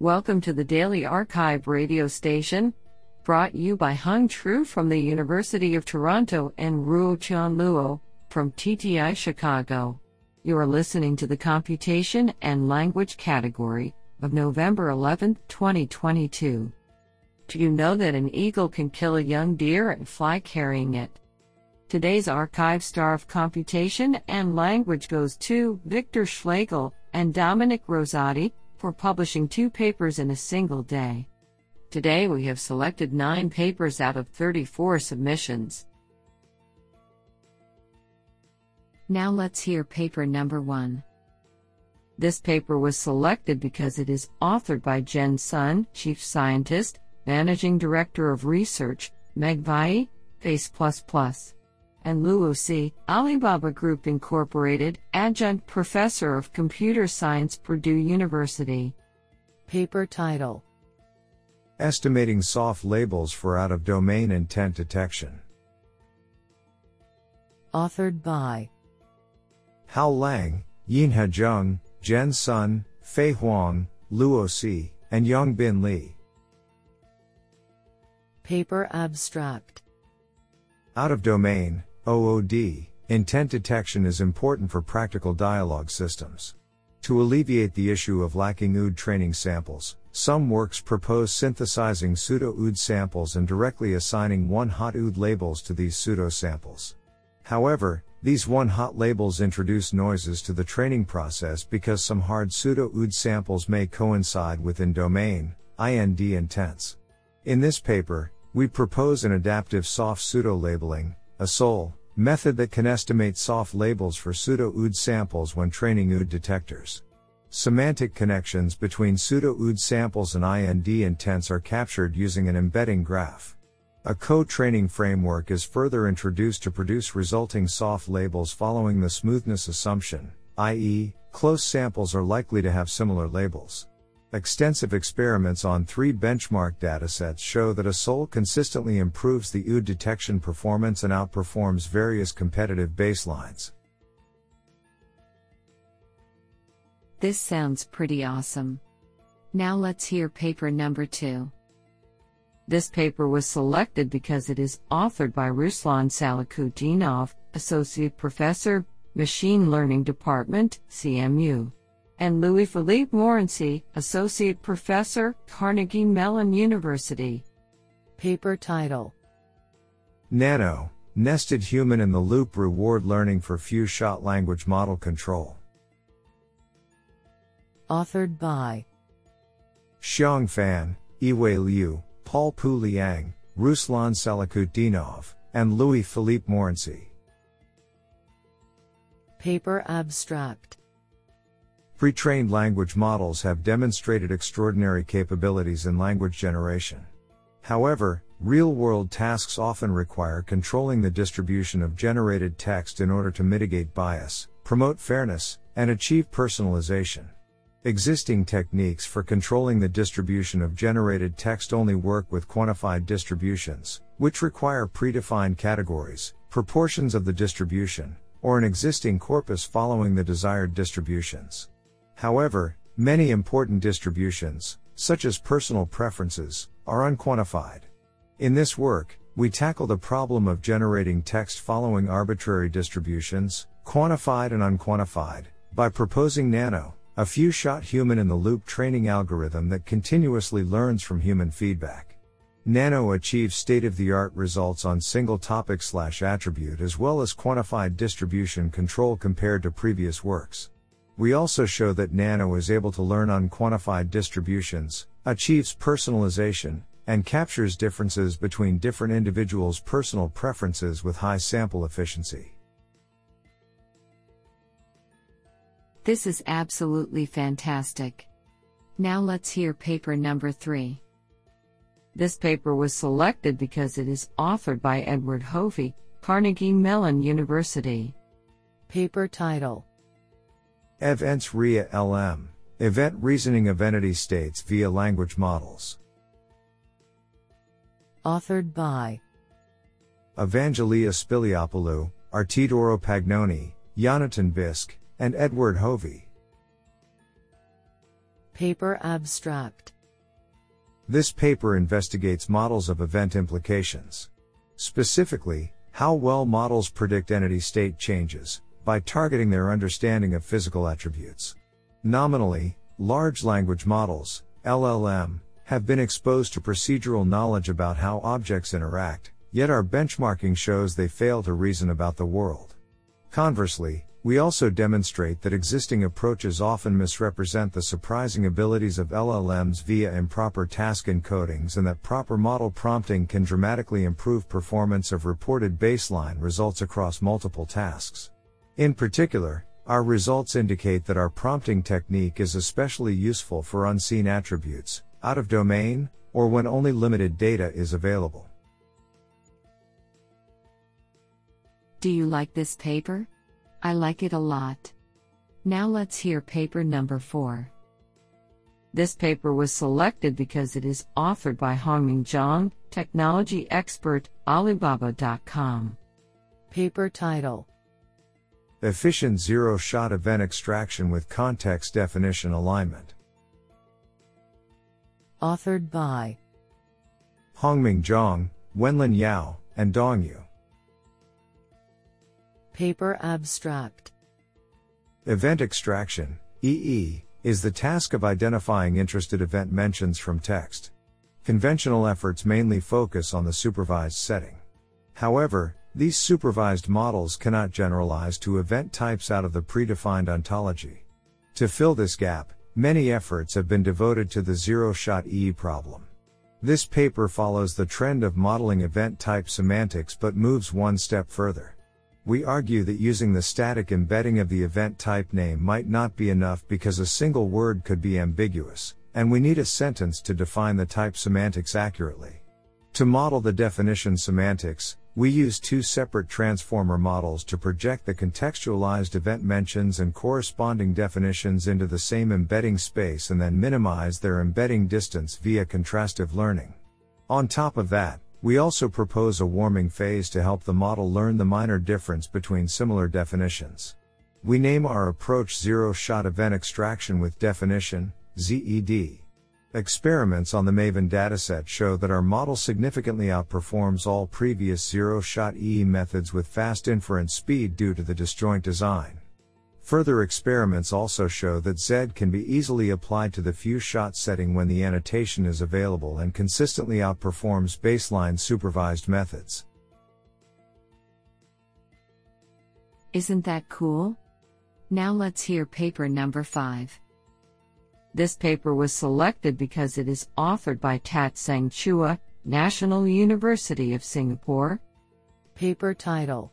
Welcome to the Daily Archive radio station, brought you by Hung Tru from the University of Toronto and Ruo Chan Luo from TTI Chicago. You are listening to the Computation and Language category of November 11, 2022. Do you know that an eagle can kill a young deer and fly carrying it? Today's archive star of computation and language goes to Victor Schlegel and Dominic Rosati for publishing two papers in a single day. Today we have selected nine papers out of 34 submissions. Now let's hear paper number one. This paper was selected because it is authored by Jian Sun, Chief Scientist, Managing Director of Research, Megvii, Face++, and Luo Si, Alibaba Group Incorporated, Adjunct Professor of Computer Science, Purdue University. Paper title Estimating soft labels for out of domain intent detection. Authored by Hao Lang, Yinhe Zheng, Jian Sun, Fei Huang, Luo Si, and Yongbin Li. Paper abstract Out of domain, OOD, intent detection is important for practical dialogue systems. To alleviate the issue of lacking OOD training samples, some works propose synthesizing pseudo OOD samples and directly assigning one hot OOD labels to these pseudo samples. However, these one hot labels introduce noises to the training process because some hard pseudo OOD samples may coincide with in domain, IND intents. In this paper, we propose an adaptive soft pseudo labeling, a SOL, method that can estimate soft labels for pseudo OOD samples when training OOD detectors. Semantic connections between pseudo OOD samples and IND intents are captured using an embedding graph. A co-training framework is further introduced to produce resulting soft labels following the smoothness assumption, i.e., close samples are likely to have similar labels. Extensive experiments on three benchmark datasets show that a SOL consistently improves the OOD detection performance and outperforms various competitive baselines. This sounds pretty awesome. Now let's hear paper number two. This paper was selected because it is authored by Ruslan Salakhutdinov, Associate Professor, Machine Learning Department, CMU and Louis Philippe Morency, Associate Professor, Carnegie Mellon University. Paper title Nano, Nested Human in the Loop Reward Learning for Few Shot Language Model Control. Authored by Xiang Fan, Yiwei Liu, Paul Pu Liang, Ruslan Salakhutdinov, and Louis Philippe Morency. Paper abstract Pre-trained language models have demonstrated extraordinary capabilities in language generation. However, real-world tasks often require controlling the distribution of generated text in order to mitigate bias, promote fairness, and achieve personalization. Existing techniques for controlling the distribution of generated text only work with quantified distributions, which require predefined categories, proportions of the distribution, or an existing corpus following the desired distributions. However, many important distributions, such as personal preferences, are unquantified. In this work, we tackle the problem of generating text following arbitrary distributions, quantified and unquantified, by proposing Nano, a few shot human in the loop training algorithm that continuously learns from human feedback. Nano achieves state of the art results on single topic slash attribute as well as quantified distribution control compared to previous works. We also show that Nano is able to learn unquantified distributions, achieves personalization, and captures differences between different individuals' personal preferences with high sample efficiency. This is absolutely fantastic. Now let's hear paper number three. This paper was selected because it is authored by Edward Hovy, Carnegie Mellon University. Paper title EvEntS ReaLM, Event Reasoning of Entity States via Language Models. Authored by Evangelia Spiliopoulou, Artidoro Pagnoni, Yonatan Bisk, and Edward Hovy. Paper Abstract This paper investigates models of event implications. Specifically, how well models predict entity state changes, by targeting their understanding of physical attributes. Nominally, large language models, LLM, have been exposed to procedural knowledge about how objects interact, yet our benchmarking shows they fail to reason about the world. Conversely, we also demonstrate that existing approaches often misrepresent the surprising abilities of LLMs via improper task encodings and that proper model prompting can dramatically improve performance of reported baseline results across multiple tasks. In particular, our results indicate that our prompting technique is especially useful for unseen attributes, out of domain, or when only limited data is available. Do you like this paper? I like it a lot. Now let's hear paper number 4. This paper was selected because it is authored by Hongming Zhang, technology expert, Alibaba.com. Paper title Efficient Zero Shot Event Extraction with Context Definition Alignment. Authored by Hongming Zhang, Wenlin Yao, and Dong Yu. Paper Abstract Event extraction, EE, is the task of identifying interested event mentions from text. Conventional efforts mainly focus on the supervised setting. However, these supervised models cannot generalize to event types out of the predefined ontology. To fill this gap, many efforts have been devoted to the zero shot EE problem. This paper follows the trend of modeling event type semantics but moves one step further. We argue that using the static embedding of the event type name might not be enough because a single word could be ambiguous, and we need a sentence to define the type semantics accurately. To model the definition semantics, we use two separate transformer models to project the contextualized event mentions and corresponding definitions into the same embedding space and then minimize their embedding distance via contrastive learning. On top of that, we also propose a warming phase to help the model learn the minor difference between similar definitions. We name our approach Zero Shot Event Extraction with Definition, ZED. Experiments on the MAVEN dataset show that our model significantly outperforms all previous zero shot EE methods with fast inference speed due to the disjoint design. Further experiments also show that Z can be easily applied to the few shot setting when the annotation is available and consistently outperforms baseline supervised methods. Isn't that cool? Now let's hear paper number 5. This paper was selected because it is authored by Tat Seng Chua, National University of Singapore. Paper title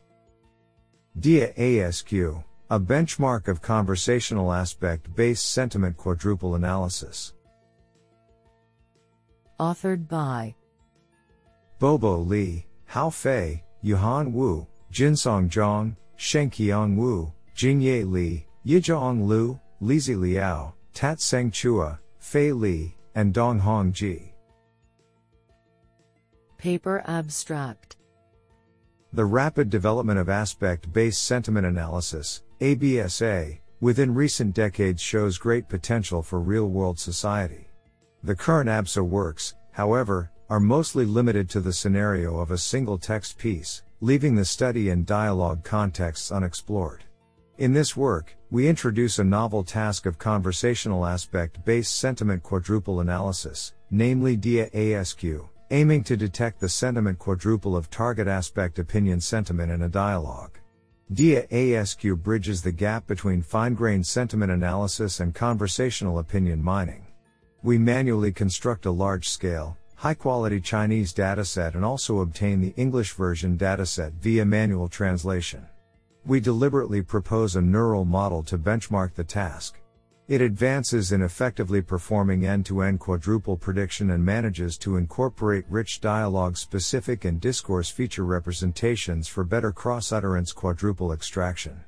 DIA ASQ a benchmark of conversational aspect based sentiment quadruple analysis. Authored by Bobo Li, Hao Fei, Yuhan Wu, Jinsong Zhang, Shengqiang Wu, Jingye Li, Yizhong Lu, Lizi Liao, Tat Seng Chua, Fei Li, and Dong Hong Ji. Paper Abstract The rapid development of aspect based sentiment analysis, ABSA, within recent decades shows great potential for real world society. The current ABSA works, however, are mostly limited to the scenario of a single text piece, leaving the study and dialogue contexts unexplored. In this work, we introduce a novel task of conversational aspect based sentiment quadruple analysis, namely DIA ASQ, aiming to detect the sentiment quadruple of target aspect opinion sentiment in a dialogue. DIA ASQ bridges the gap between fine-grained sentiment analysis and conversational opinion mining. We manually construct a large-scale, high-quality Chinese dataset and also obtain the English version dataset via manual translation. We deliberately propose a neural model to benchmark the task. It advances in effectively performing end-to-end quadruple prediction and manages to incorporate rich dialogue specific and discourse feature representations for better cross-utterance quadruple extraction.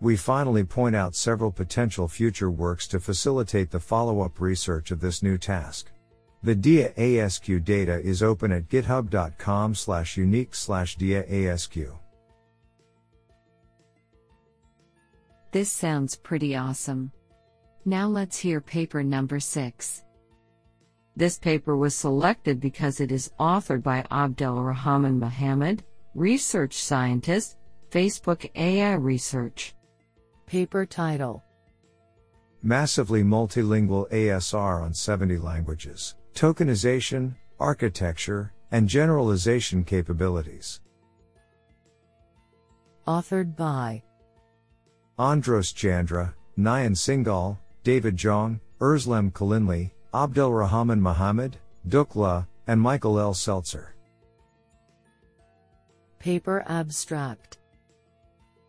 We finally point out several potential future works to facilitate the follow-up research of this new task. The DIA ASQ data is open at github.com slash unique slash DIA ASQ. This sounds pretty awesome. Now let's hear paper number 6. This paper was selected because it is authored by Abdel Rahman Mohamed, research scientist, Facebook AI Research. Paper title Massively Multilingual ASR on 70 Languages Tokenization, Architecture, and Generalization Capabilities. Authored by Andros Tjandra, Nayan Singhal, David Jong, Ozlem Kalinli, Abdelrahman Mohamed, Dukla, and Michael L. Seltzer. Paper Abstract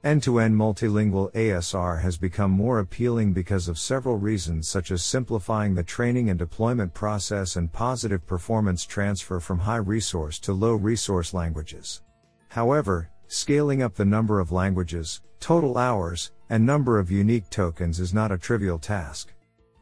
End to end multilingual ASR has become more appealing because of several reasons, such as simplifying the training and deployment process and positive performance transfer from high resource to low resource languages. However, scaling up the number of languages, total hours, and number of unique tokens is not a trivial task.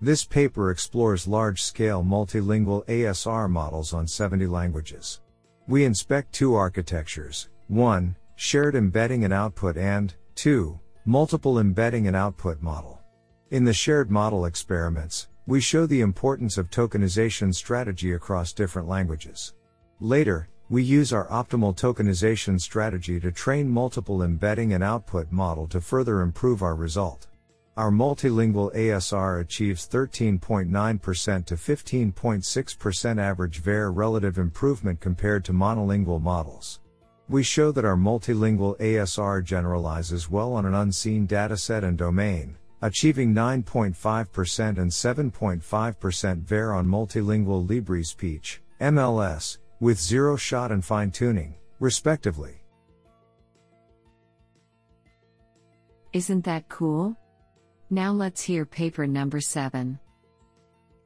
This paper explores large scale multilingual ASR models on 70 languages. We inspect two architectures 1 shared embedding and output and 2. multiple embedding and output model. In the shared model experiments, we show the importance of tokenization strategy across different languages. Later, we use our optimal tokenization strategy to train multiple embedding and output model to further improve our result. Our multilingual ASR achieves 13.9% to 15.6% average WER relative improvement compared to monolingual models. We show that our multilingual ASR generalizes well on an unseen dataset and domain, achieving 9.5% and 7.5% WER on multilingual LibriSpeech, MLS, with zero shot and fine tuning, respectively. Isn't that cool? Now let's hear paper number 7.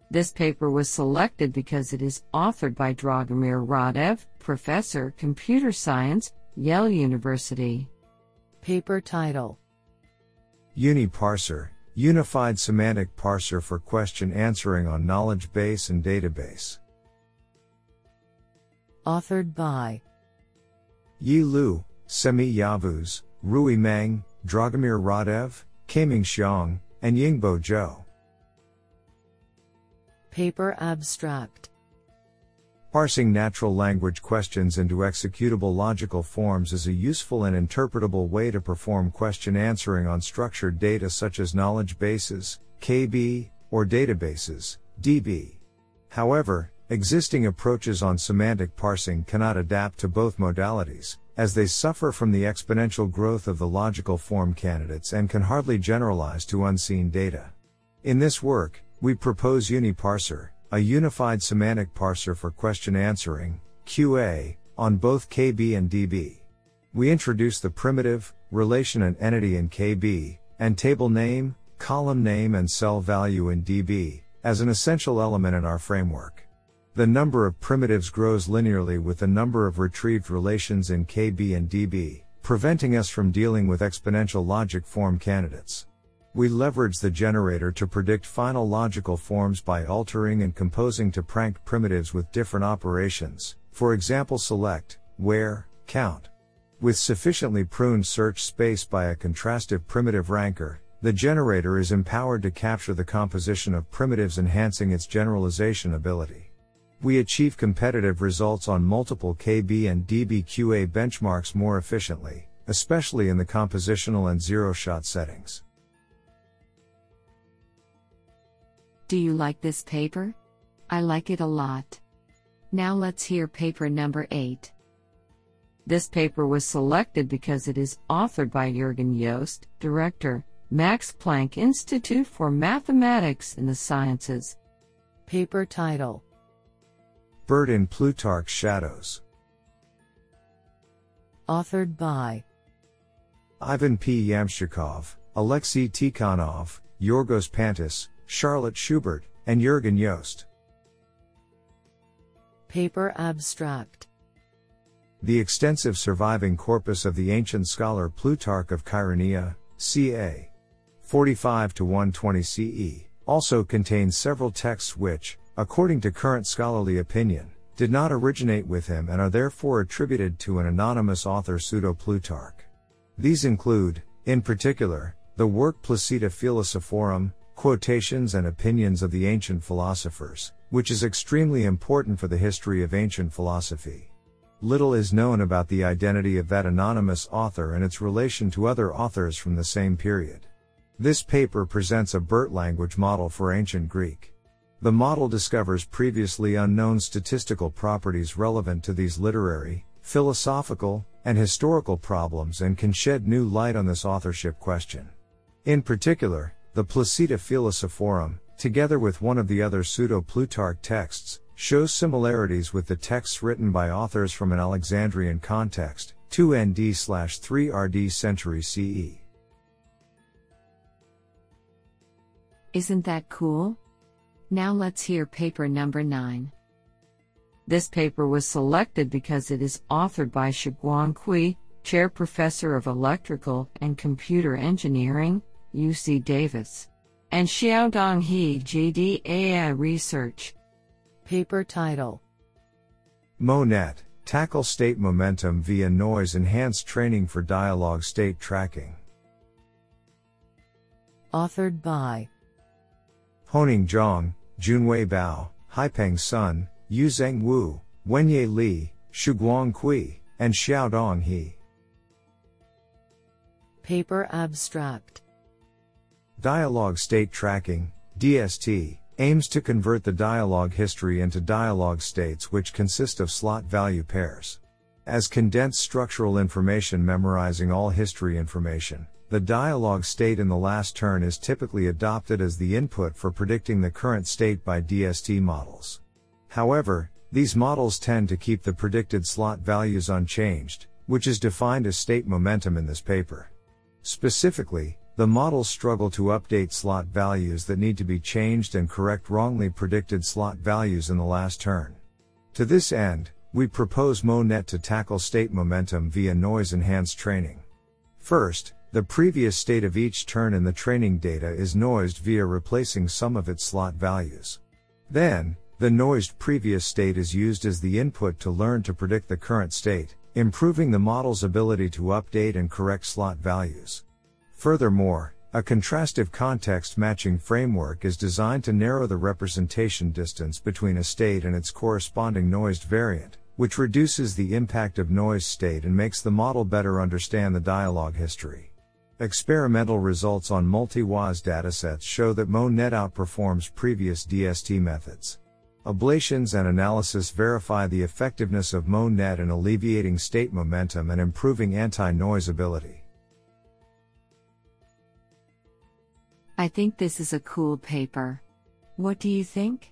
This paper was selected because it is authored by Dragomir Radev, Professor, Computer Science, Yale University. Paper title UniParser, Unified Semantic Parser for Question Answering on Knowledge Base and Database. Authored by Yi Lu, Semih Yavuz, Rui Meng, Dragomir Radev, Caiming Xiong, and Yingbo Zhou. Paper Abstract Parsing natural language questions into executable logical forms is a useful and interpretable way to perform question answering on structured data such as knowledge bases, KB, or databases, DB. However, existing approaches on semantic parsing cannot adapt to both modalities, as they suffer from the exponential growth of the logical form candidates and can hardly generalize to unseen data. In this work, we propose UniParser, a unified semantic parser for question answering, QA, on both KB and DB. We introduce the primitive, relation and entity in KB, and table name, column name and cell value in DB, as an essential element in our framework. The number of primitives grows linearly with the number of retrieved relations in KB and DB, preventing us from dealing with exponential logic form candidates. We leverage the generator to predict final logical forms by altering and composing to prank primitives with different operations, for example select, where, count. With sufficiently pruned search space by a contrastive primitive ranker, the generator is empowered to capture the composition of primitives enhancing its generalization ability. We achieve competitive results on multiple KB and DBQA benchmarks more efficiently, especially in the compositional and zero shot settings. Do you like this paper? I like it a lot. Now let's hear paper number 8. This paper was selected because it is authored by Jürgen Jost, Director, Max Planck Institute for Mathematics and the Sciences. Paper title BERT in Plutarch's Shadows. Authored by Ivan P. Yamshchikov, Alexei Tikhonov, Yorgos Pantis, Charlotte Schubert, and Jürgen Jost. Paper Abstract The extensive surviving corpus of the ancient scholar Plutarch of Chaeronea, ca. 45 to 120 CE, also contains several texts which, according to current scholarly opinion, did not originate with him and are therefore attributed to an anonymous author pseudo Plutarch. These include, in particular, the work Placita Philosophorum, quotations and opinions of the ancient philosophers, which is extremely important for the history of ancient philosophy. Little is known about the identity of that anonymous author and its relation to other authors from the same period. This paper presents a BERT language model for ancient Greek. The model discovers previously unknown statistical properties relevant to these literary, philosophical, and historical problems and can shed new light on this authorship question. In particular, the Placita Philosophorum, together with one of the other pseudo-Plutarch texts, shows similarities with the texts written by authors from an Alexandrian context, 2 ND 3 RD century CE. Isn't that cool? Now let's hear paper number 9. This paper was selected because it is authored by Shuguang Cui, Chair Professor of Electrical and Computer Engineering, UC Davis and Xiaodong He JD AI Research. Paper title MoNet Tackle State Momentum via Noise Enhanced Training for Dialogue State Tracking. Authored by Haoning Zhang, Junwei Bao, Haipeng Sun, Yuzheng Wu, Wenye Li, Shuguang Cui, and Xiaodong He. Paper Abstract Dialogue State Tracking, DST, aims to convert the dialogue history into dialogue states which consist of slot value pairs. As condensed structural information memorizing all history information, the dialogue state in the last turn is typically adopted as the input for predicting the current state by DST models. However, these models tend to keep the predicted slot values unchanged, which is defined as state momentum in this paper. Specifically, the models struggle to update slot values that need to be changed and correct wrongly predicted slot values in the last turn. To this end, we propose MoNet to tackle state momentum via noise enhanced training. First, the previous state of each turn in the training data is noised via replacing some of its slot values. Then, the noised previous state is used as the input to learn to predict the current state, improving the model's ability to update and correct slot values. Furthermore, a contrastive context matching framework is designed to narrow the representation distance between a state and its corresponding noised variant, which reduces the impact of noise state and makes the model better understand the dialogue history. Experimental results on MultiWOZ datasets show that MoNet outperforms previous DST methods. Ablations and analysis verify the effectiveness of MoNet in alleviating state momentum and improving anti-noise ability. I think this is a cool paper. What do you think?